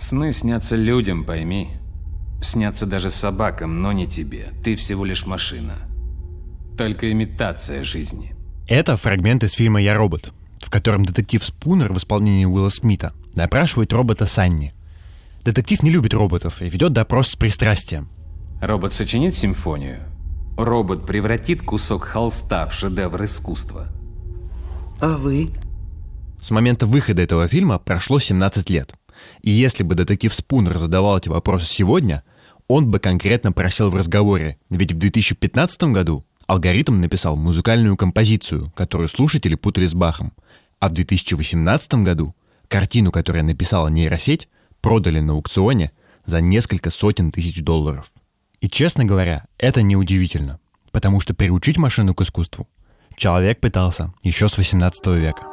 Сны снятся людям, пойми. Снятся даже собакам, но не тебе. Ты всего лишь машина. Только имитация жизни. Это фрагмент из фильма «Я робот», в котором детектив Спунер в исполнении Уилла Смита допрашивает робота Санни. Детектив не любит роботов и ведет допрос с пристрастием. Робот сочинит симфонию. Робот превратит кусок холста в шедевр искусства. А вы? С момента выхода этого фильма прошло 17 лет. И если бы детектив Спунер задавал эти вопросы сегодня, он бы конкретно просил в разговоре, ведь в 2015 году алгоритм написал музыкальную композицию, которую слушатели путали с Бахом, а в 2018 году картину, которую написала нейросеть, продали на аукционе за несколько сотен тысяч долларов. И, честно говоря, это неудивительно, потому что приучить машину к искусству человек пытался еще с 18 века.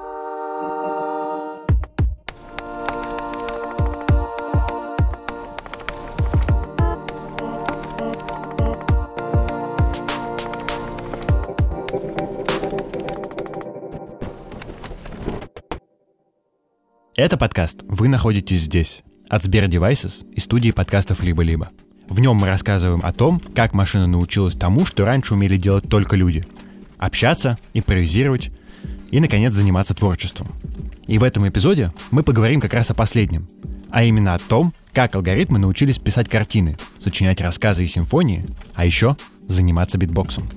Это подкаст «Вы находитесь здесь» от Сбер Devices и студии подкастов «Либо-либо». В нем мы рассказываем о том, как машина научилась тому, что раньше умели делать только люди. Общаться, импровизировать и, наконец, заниматься творчеством. И в этом эпизоде мы поговорим как раз о последнем, а именно о том, как алгоритмы научились писать картины, сочинять рассказы и симфонии, а еще заниматься битбоксом.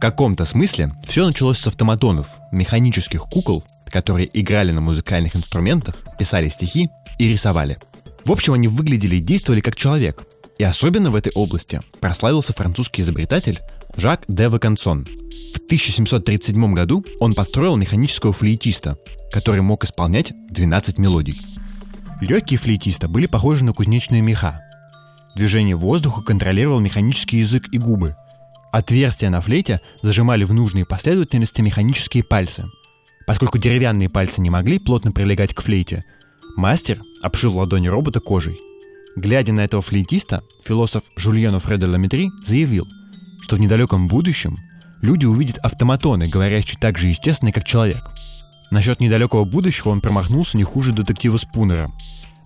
В каком-то смысле все началось с автоматонов, механических кукол, которые играли на музыкальных инструментах, писали стихи и рисовали. В общем, они выглядели и действовали как человек. И особенно в этой области прославился французский изобретатель Жак де Вакансон. В 1737 году он построил механического флейтиста, который мог исполнять 12 мелодий. Легкие флейтиста были похожи на кузнечные меха. Движение воздуха контролировал механический язык и губы – Отверстия на флейте зажимали в нужные последовательности механические пальцы. Поскольку деревянные пальцы не могли плотно прилегать к флейте, мастер обшил ладони робота кожей. Глядя на этого флейтиста, философ Жульено Фредо Ламетри заявил, что в недалеком будущем люди увидят автоматоны, говорящие так же естественно, как человек. Насчет недалекого будущего он промахнулся не хуже детектива Спунера.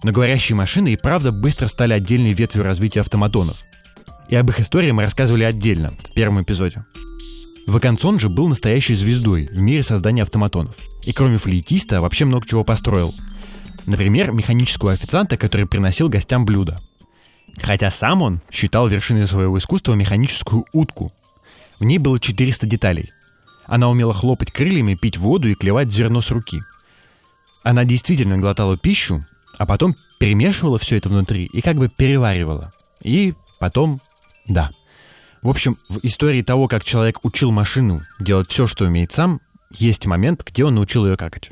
Но говорящие машины и правда быстро стали отдельной ветвью развития автоматонов – и об их истории мы рассказывали отдельно, в первом эпизоде. Вакансон же был настоящей звездой в мире создания автоматонов. И кроме флейтиста вообще много чего построил. Например, механического официанта, который приносил гостям блюда. Хотя сам он считал вершиной своего искусства механическую утку. В ней было 400 деталей. Она умела хлопать крыльями, пить воду и клевать зерно с руки. Она действительно глотала пищу, а потом перемешивала все это внутри и как бы переваривала. И потом да. В общем, в истории того, как человек учил машину делать все, что умеет сам, есть момент, где он научил ее какать.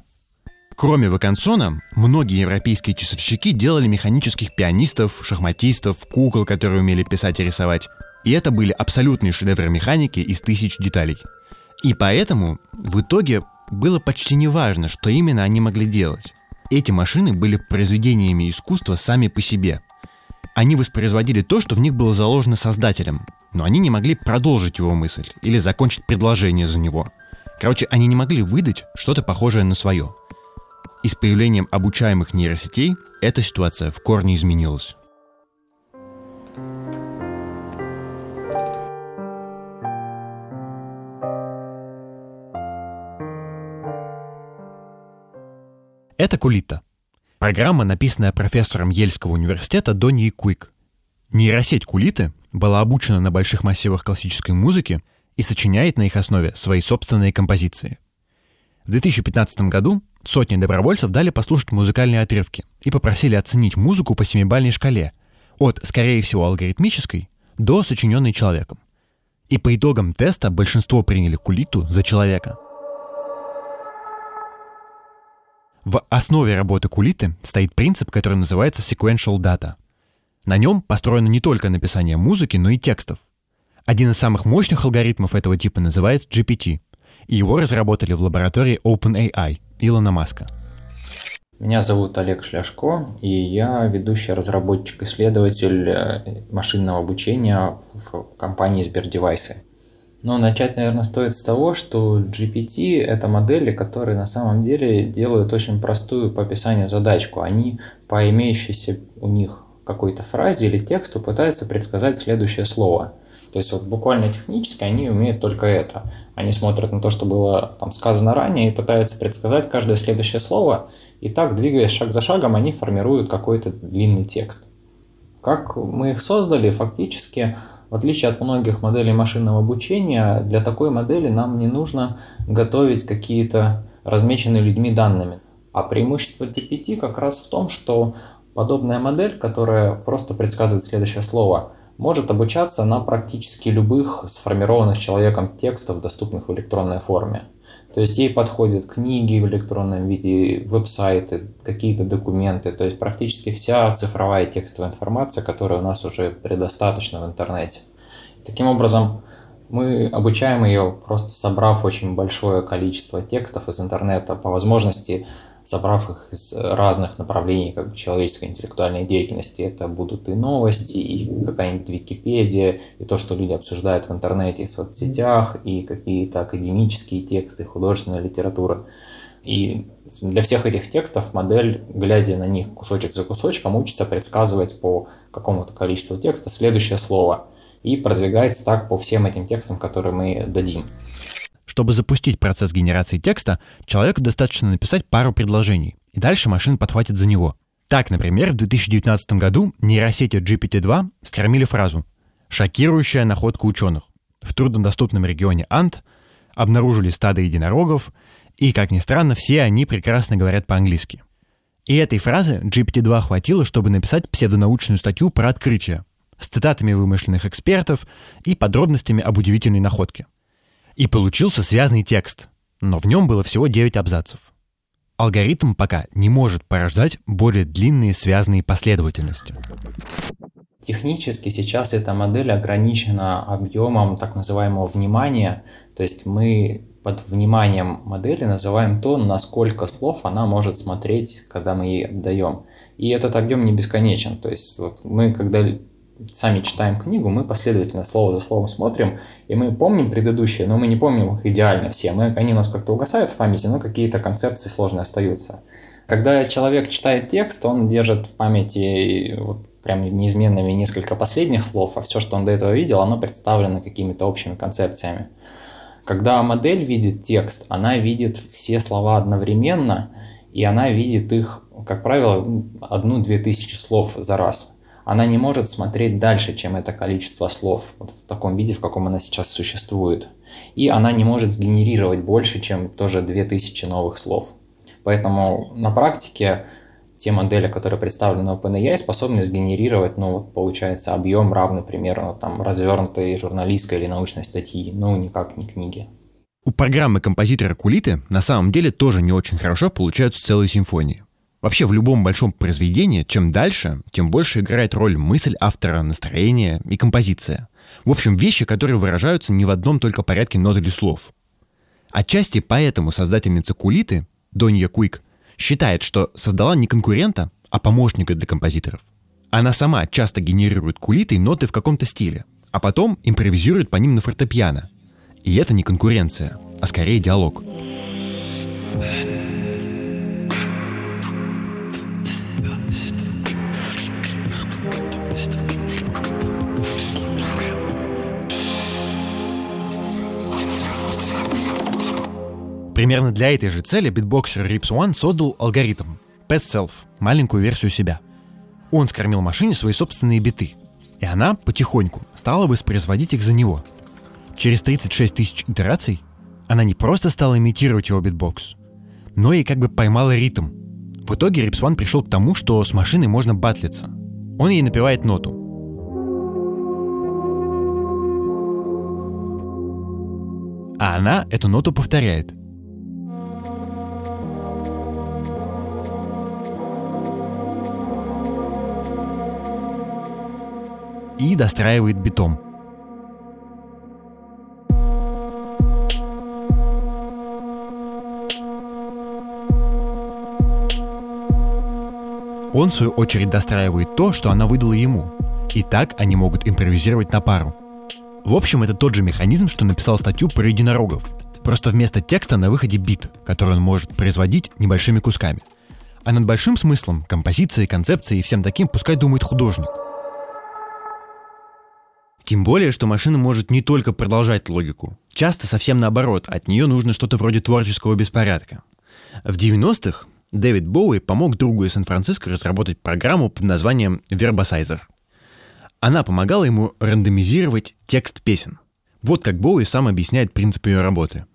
Кроме Вакансона, многие европейские часовщики делали механических пианистов, шахматистов, кукол, которые умели писать и рисовать. И это были абсолютные шедевры механики из тысяч деталей. И поэтому в итоге было почти не важно, что именно они могли делать. Эти машины были произведениями искусства сами по себе. Они воспроизводили то, что в них было заложено создателем, но они не могли продолжить его мысль или закончить предложение за него. Короче, они не могли выдать что-то похожее на свое. И с появлением обучаемых нейросетей эта ситуация в корне изменилась. Это Кулита – Программа, написанная профессором Ельского университета Доньей Куик. Нейросеть Кулиты была обучена на больших массивах классической музыки и сочиняет на их основе свои собственные композиции. В 2015 году сотни добровольцев дали послушать музыкальные отрывки и попросили оценить музыку по семибальной шкале от, скорее всего, алгоритмической до сочиненной человеком. И по итогам теста большинство приняли кулиту за человека – В основе работы Кулиты стоит принцип, который называется sequential data. На нем построено не только написание музыки, но и текстов. Один из самых мощных алгоритмов этого типа называется GPT. и его разработали в лаборатории OpenAI Илона Маска. Меня зовут Олег Шляшко, и я ведущий разработчик-исследователь э, машинного обучения в компании Сбердевайсы. Но начать, наверное, стоит с того, что GPT – это модели, которые на самом деле делают очень простую по описанию задачку. Они по имеющейся у них какой-то фразе или тексту пытаются предсказать следующее слово. То есть вот буквально технически они умеют только это. Они смотрят на то, что было там сказано ранее, и пытаются предсказать каждое следующее слово, и так, двигаясь шаг за шагом, они формируют какой-то длинный текст. Как мы их создали, фактически в отличие от многих моделей машинного обучения, для такой модели нам не нужно готовить какие-то размеченные людьми данными. А преимущество GPT как раз в том, что подобная модель, которая просто предсказывает следующее слово, может обучаться на практически любых сформированных человеком текстов, доступных в электронной форме. То есть ей подходят книги в электронном виде, веб-сайты, какие-то документы, то есть практически вся цифровая текстовая информация, которая у нас уже предостаточно в интернете. Таким образом, мы обучаем ее, просто собрав очень большое количество текстов из интернета, по возможности собрав их из разных направлений как бы, человеческой интеллектуальной деятельности. Это будут и новости, и какая-нибудь Википедия, и то, что люди обсуждают в интернете и соцсетях, и какие-то академические тексты, художественная литература. И для всех этих текстов модель, глядя на них кусочек за кусочком, учится предсказывать по какому-то количеству текста следующее слово. И продвигается так по всем этим текстам, которые мы дадим. Чтобы запустить процесс генерации текста, человеку достаточно написать пару предложений, и дальше машина подхватит за него. Так, например, в 2019 году нейросети GPT-2 скормили фразу «Шокирующая находка ученых». В труднодоступном регионе Ант обнаружили стадо единорогов, и, как ни странно, все они прекрасно говорят по-английски. И этой фразы GPT-2 хватило, чтобы написать псевдонаучную статью про открытие с цитатами вымышленных экспертов и подробностями об удивительной находке. И получился связанный текст, но в нем было всего 9 абзацев. Алгоритм пока не может порождать более длинные связанные последовательности. Технически сейчас эта модель ограничена объемом так называемого внимания, то есть мы под вниманием модели называем то, насколько слов она может смотреть, когда мы ей отдаем. И этот объем не бесконечен. То есть вот мы, когда сами читаем книгу, мы последовательно слово за словом смотрим, и мы помним предыдущие, но мы не помним их идеально все. Мы, они у нас как-то угасают в памяти, но какие-то концепции сложные остаются. Когда человек читает текст, он держит в памяти вот, прям неизменными несколько последних слов, а все, что он до этого видел, оно представлено какими-то общими концепциями. Когда модель видит текст, она видит все слова одновременно, и она видит их, как правило, одну-две тысячи слов за раз она не может смотреть дальше, чем это количество слов, вот в таком виде, в каком она сейчас существует. И она не может сгенерировать больше, чем тоже 2000 новых слов. Поэтому на практике те модели, которые представлены в OpenAI, способны сгенерировать, ну, вот получается, объем равный примерно там развернутой журналистской или научной статьи, ну, никак не книги. У программы композитора Кулиты на самом деле тоже не очень хорошо получаются целые симфонии. Вообще в любом большом произведении, чем дальше, тем больше играет роль мысль автора, настроение и композиция. В общем, вещи, которые выражаются не в одном только порядке нот или слов. Отчасти поэтому создательница Кулиты, Донья Куик, считает, что создала не конкурента, а помощника для композиторов. Она сама часто генерирует кулиты и ноты в каком-то стиле, а потом импровизирует по ним на фортепиано. И это не конкуренция, а скорее диалог. Примерно для этой же цели битбоксер Reeps One создал алгоритм Pet Self, маленькую версию себя. Он скормил машине свои собственные биты, и она потихоньку стала воспроизводить их за него. Через 36 тысяч итераций она не просто стала имитировать его битбокс, но и как бы поймала ритм. В итоге Reeps One пришел к тому, что с машиной можно батлиться. Он ей напевает ноту. А она эту ноту повторяет – и достраивает битом. Он, в свою очередь, достраивает то, что она выдала ему. И так они могут импровизировать на пару. В общем, это тот же механизм, что написал статью про единорогов. Просто вместо текста на выходе бит, который он может производить небольшими кусками. А над большим смыслом, композицией, концепцией и всем таким пускай думает художник. Тем более, что машина может не только продолжать логику. Часто совсем наоборот, от нее нужно что-то вроде творческого беспорядка. В 90-х Дэвид Боуи помог другу из Сан-Франциско разработать программу под названием Verbosizer. Она помогала ему рандомизировать текст песен. Вот как Боуи сам объясняет принцип ее работы.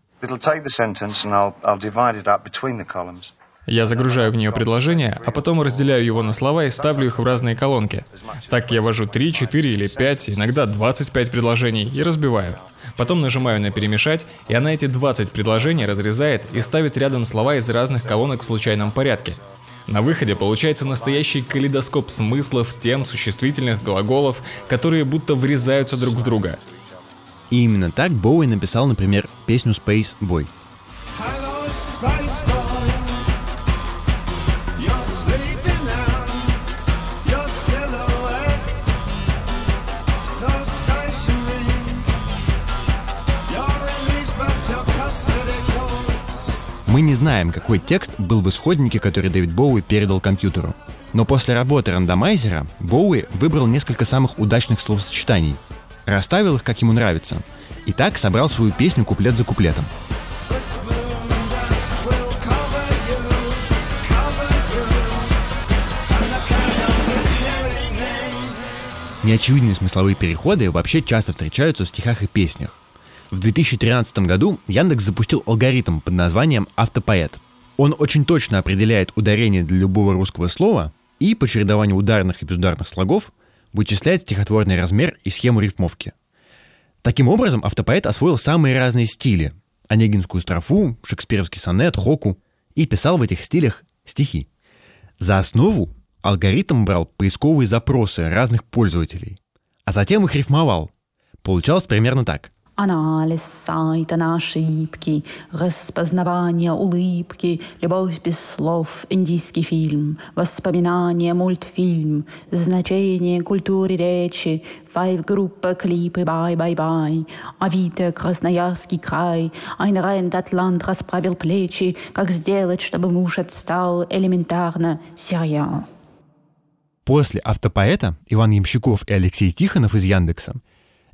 Я загружаю в нее предложение, а потом разделяю его на слова и ставлю их в разные колонки. Так я ввожу 3, 4 или 5, иногда 25 предложений и разбиваю. Потом нажимаю на «Перемешать», и она эти 20 предложений разрезает и ставит рядом слова из разных колонок в случайном порядке. На выходе получается настоящий калейдоскоп смыслов, тем, существительных, глаголов, которые будто врезаются друг в друга. И именно так Боуи написал, например, песню Space Boy. Мы не знаем, какой текст был в исходнике, который Дэвид Боуи передал компьютеру. Но после работы рандомайзера Боуи выбрал несколько самых удачных словосочетаний, расставил их, как ему нравится, и так собрал свою песню куплет за куплетом. Неочевидные смысловые переходы вообще часто встречаются в стихах и песнях. В 2013 году Яндекс запустил алгоритм под названием «Автопоэт». Он очень точно определяет ударение для любого русского слова и по чередованию ударных и безударных слогов вычисляет стихотворный размер и схему рифмовки. Таким образом, автопоэт освоил самые разные стили – онегинскую строфу, шекспировский сонет, хоку – и писал в этих стилях стихи. За основу алгоритм брал поисковые запросы разных пользователей, а затем их рифмовал. Получалось примерно так – Анализ сайта на ошибки, распознавание улыбки, любовь без слов, индийский фильм, воспоминания, мультфильм, значение культуры речи, Five группа, клипы, bye bye bye, Авито, Красноярский край, Айн Рэнд, Атлант расправил плечи, как сделать, чтобы муж отстал, элементарно, сериал. После автопоэта Иван Ямщиков и Алексей Тихонов из Яндекса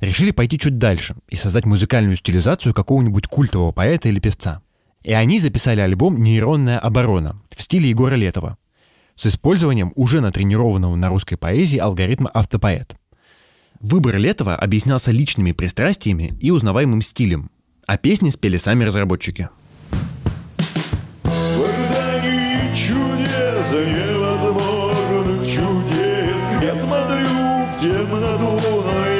решили пойти чуть дальше и создать музыкальную стилизацию какого-нибудь культового поэта или певца. И они записали альбом «Нейронная оборона» в стиле Егора Летова с использованием уже натренированного на русской поэзии алгоритма «Автопоэт». Выбор Летова объяснялся личными пристрастиями и узнаваемым стилем, а песни спели сами разработчики. Чудес, невозможных чудес, я смотрю в темноту,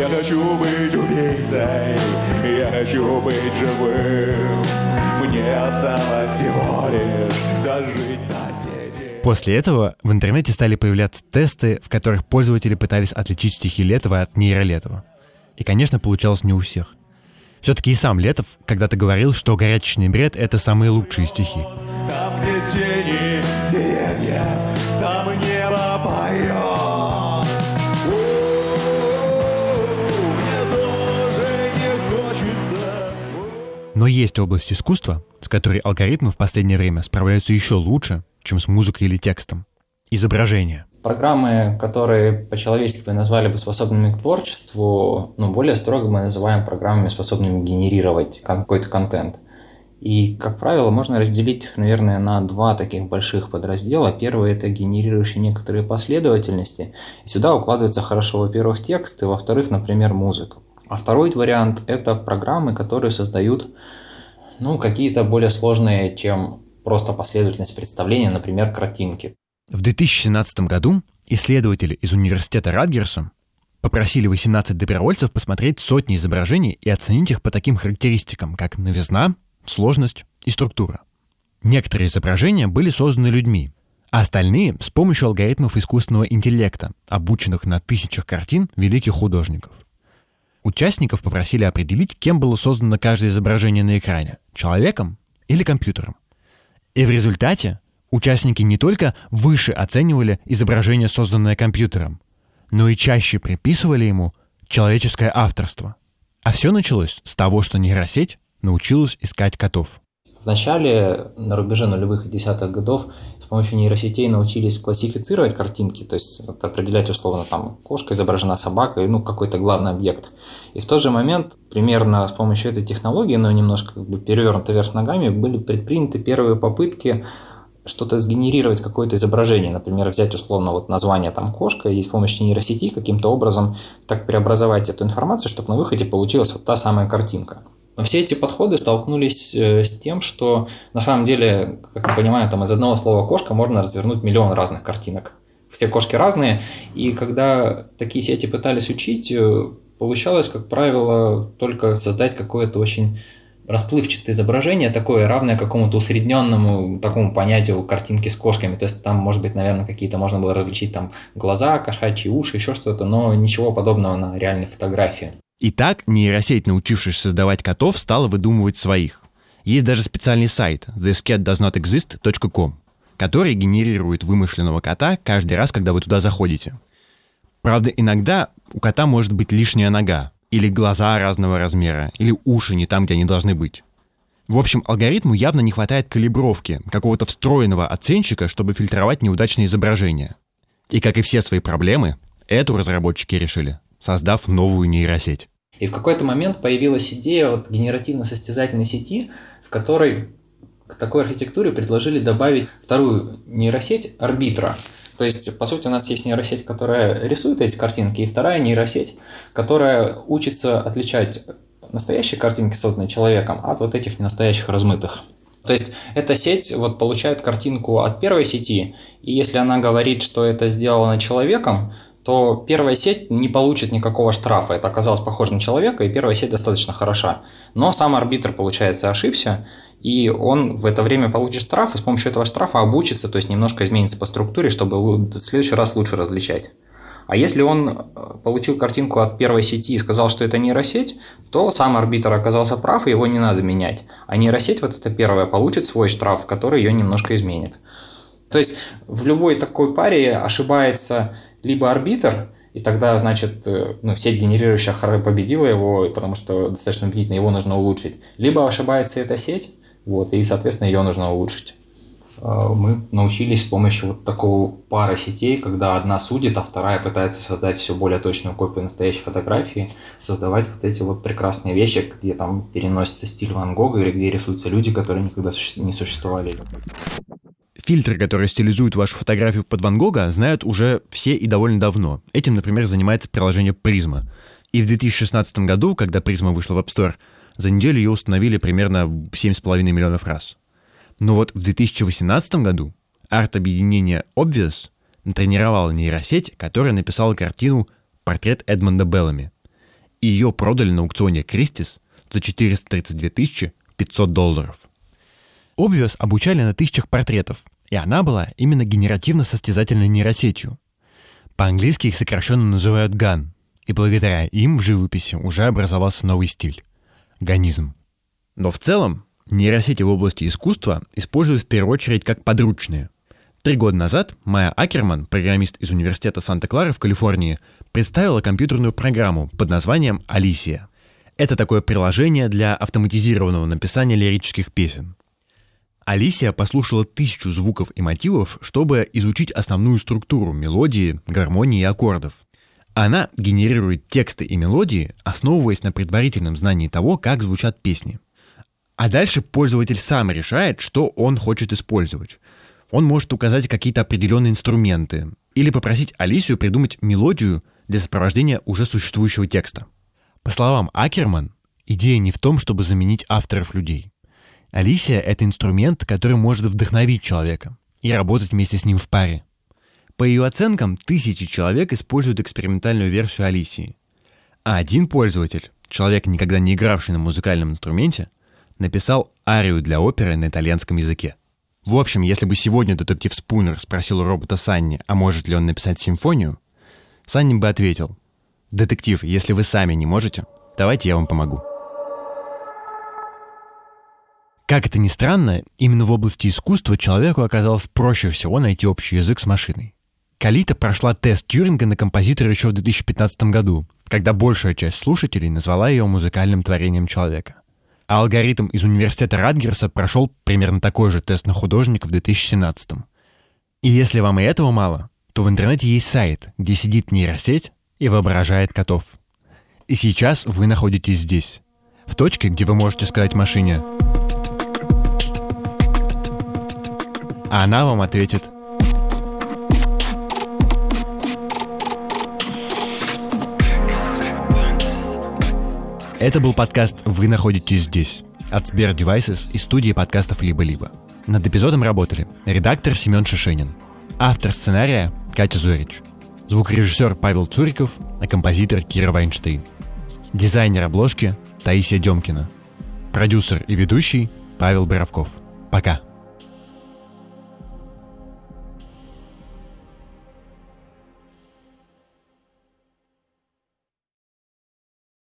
я хочу быть убийцей, я хочу быть живым. Мне осталось всего лишь дожить до сети. После этого в интернете стали появляться тесты, в которых пользователи пытались отличить стихи Летова от нейролетова. И, конечно, получалось не у всех. Все-таки и сам Летов когда-то говорил, что «Горячечный бред» — это самые лучшие стихи. Там, где Но есть область искусства, с которой алгоритмы в последнее время справляются еще лучше, чем с музыкой или текстом. Изображение. Программы, которые по-человечески бы назвали бы способными к творчеству, ну, более строго мы называем программами, способными генерировать какой-то контент. И, как правило, можно разделить их, наверное, на два таких больших подраздела. Первый – это генерирующие некоторые последовательности. Сюда укладывается хорошо, во-первых, текст, и, во-вторых, например, музыка. А второй вариант – это программы, которые создают ну, какие-то более сложные, чем просто последовательность представления, например, картинки. В 2017 году исследователи из университета Радгерса попросили 18 добровольцев посмотреть сотни изображений и оценить их по таким характеристикам, как новизна, сложность и структура. Некоторые изображения были созданы людьми, а остальные — с помощью алгоритмов искусственного интеллекта, обученных на тысячах картин великих художников. Участников попросили определить, кем было создано каждое изображение на экране – человеком или компьютером. И в результате Участники не только выше оценивали изображение, созданное компьютером, но и чаще приписывали ему человеческое авторство. А все началось с того, что нейросеть научилась искать котов. Вначале, на рубеже нулевых и десятых годов, с помощью нейросетей научились классифицировать картинки, то есть определять условно там кошка изображена собакой, ну какой-то главный объект. И в тот же момент, примерно с помощью этой технологии, но немножко как бы перевернуто вверх ногами, были предприняты первые попытки что-то сгенерировать, какое-то изображение, например, взять условно вот название там кошка и с помощью нейросети каким-то образом так преобразовать эту информацию, чтобы на выходе получилась вот та самая картинка. Но все эти подходы столкнулись э, с тем, что на самом деле, как мы понимаем, там из одного слова кошка можно развернуть миллион разных картинок. Все кошки разные, и когда такие сети пытались учить, э, получалось, как правило, только создать какое-то очень расплывчатое изображение, такое равное какому-то усредненному такому понятию картинки с кошками. То есть там, может быть, наверное, какие-то можно было различить там глаза, кошачьи уши, еще что-то, но ничего подобного на реальной фотографии. Итак, нейросеть, научившись создавать котов, стала выдумывать своих. Есть даже специальный сайт thiscatdoesnotexist.com, который генерирует вымышленного кота каждый раз, когда вы туда заходите. Правда, иногда у кота может быть лишняя нога, или глаза разного размера, или уши не там, где они должны быть. В общем, алгоритму явно не хватает калибровки, какого-то встроенного оценщика, чтобы фильтровать неудачные изображения. И как и все свои проблемы, эту разработчики решили, создав новую нейросеть. И в какой-то момент появилась идея вот генеративно-состязательной сети, в которой к такой архитектуре предложили добавить вторую нейросеть арбитра. То есть, по сути, у нас есть нейросеть, которая рисует эти картинки, и вторая нейросеть, которая учится отличать настоящие картинки, созданные человеком, от вот этих ненастоящих размытых. То есть эта сеть вот получает картинку от первой сети, и если она говорит, что это сделано человеком, то первая сеть не получит никакого штрафа. Это оказалось похоже на человека, и первая сеть достаточно хороша. Но сам арбитр, получается, ошибся, и он в это время получит штраф, и с помощью этого штрафа обучится, то есть немножко изменится по структуре, чтобы в следующий раз лучше различать. А если он э, получил картинку от первой сети и сказал, что это нейросеть, то сам арбитр оказался прав, и его не надо менять. А нейросеть, вот эта первая, получит свой штраф, который ее немножко изменит. То есть в любой такой паре ошибается либо арбитр, и тогда, значит, э, ну, сеть генерирующая победила его, потому что достаточно убедительно его нужно улучшить. Либо ошибается эта сеть, вот, и, соответственно, ее нужно улучшить. А, мы научились с помощью вот такого пары сетей, когда одна судит, а вторая пытается создать все более точную копию настоящей фотографии, создавать вот эти вот прекрасные вещи, где там переносится стиль Ван Гога или где рисуются люди, которые никогда не существовали. Фильтры, которые стилизуют вашу фотографию под Ван Гога, знают уже все и довольно давно. Этим, например, занимается приложение Призма. И в 2016 году, когда Призма вышла в App Store, за неделю ее установили примерно 7,5 миллионов раз. Но вот в 2018 году арт-объединение Obvious натренировало нейросеть, которая написала картину «Портрет Эдмонда Беллами». И ее продали на аукционе Кристис за 432 500 долларов. Obvious обучали на тысячах портретов, и она была именно генеративно-состязательной нейросетью. По-английски их сокращенно называют GAN, и благодаря им в живописи уже образовался новый стиль ганизм. Но в целом нейросети в области искусства используют в первую очередь как подручные. Три года назад Майя Акерман, программист из Университета Санта-Клара в Калифорнии, представила компьютерную программу под названием «Алисия». Это такое приложение для автоматизированного написания лирических песен. Алисия послушала тысячу звуков и мотивов, чтобы изучить основную структуру мелодии, гармонии и аккордов – она генерирует тексты и мелодии, основываясь на предварительном знании того, как звучат песни. А дальше пользователь сам решает, что он хочет использовать. Он может указать какие-то определенные инструменты или попросить Алисию придумать мелодию для сопровождения уже существующего текста. По словам Акерман, идея не в том, чтобы заменить авторов людей. Алисия — это инструмент, который может вдохновить человека и работать вместе с ним в паре. По ее оценкам, тысячи человек используют экспериментальную версию Алисии. А один пользователь, человек, никогда не игравший на музыкальном инструменте, написал арию для оперы на итальянском языке. В общем, если бы сегодня детектив Спунер спросил у робота Санни, а может ли он написать симфонию, Санни бы ответил, «Детектив, если вы сами не можете, давайте я вам помогу». Как это ни странно, именно в области искусства человеку оказалось проще всего найти общий язык с машиной. Калита прошла тест Тьюринга на композитора еще в 2015 году, когда большая часть слушателей назвала ее музыкальным творением человека. А алгоритм из университета Радгерса прошел примерно такой же тест на художника в 2017. И если вам и этого мало, то в интернете есть сайт, где сидит нейросеть и воображает котов. И сейчас вы находитесь здесь, в точке, где вы можете сказать машине а она вам ответит Это был подкаст «Вы находитесь здесь» от Сбер Devices и студии подкастов «Либо-либо». Над эпизодом работали редактор Семен Шишенин, автор сценария Катя Зорич, звукорежиссер Павел Цуриков, а композитор Кира Вайнштейн, дизайнер обложки Таисия Демкина, продюсер и ведущий Павел Боровков. Пока.